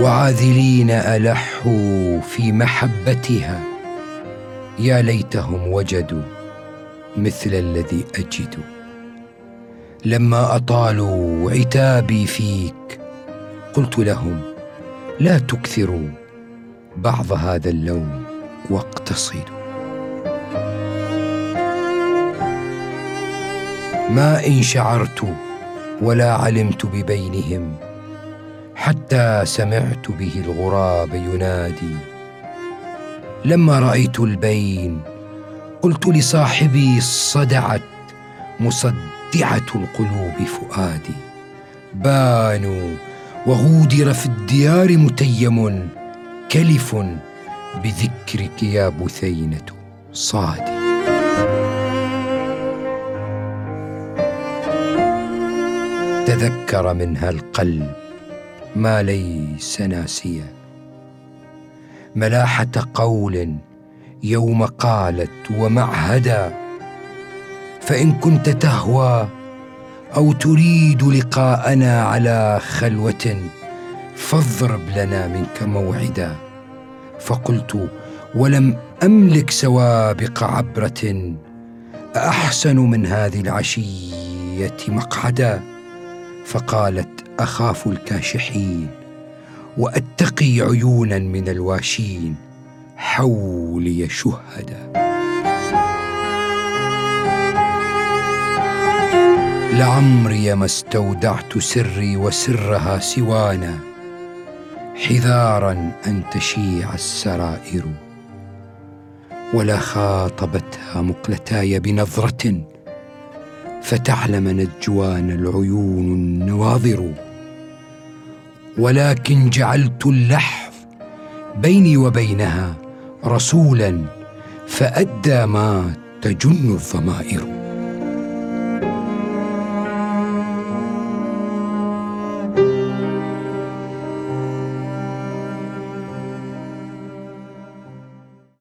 وعاذلين ألحوا في محبتها. يا ليتهم وجدوا مثل الذي اجد لما أطالوا عتابي فيك قلت لهم لا تكثروا بعض هذا اللوم واقتصدوا. ما إن شعرت ولا علمت ببينهم حتى سمعت به الغراب ينادي. لما رأيت البين قلت لصاحبي صدعت مصدعة القلوب فؤادي. بانوا وغودر في الديار متيم كلف بذكرك يا بثينة صادي. تذكر منها القلب ما ليس ناسيا. ملاحة قول يوم قالت ومعهدا فإن كنت تهوى أو تريد لقاءنا على خلوة فاضرب لنا منك موعدا. فقلت ولم أملك سوابق عبرة احسن من هذه العشية مقعدا؟ فقالت أخاف الكاشحين وأتقي عيونا من الواشين حولي شهدا. لعمري ما استودعت سري وسرها سوانا حذارا أن تشيع السرائر. ولا خاطبتها مقلتاي بنظرة فتعلم نجوان العيون النواظر. ولكن جعلت اللحظ بيني وبينها رسولا فأدى ما تجن الضمائر.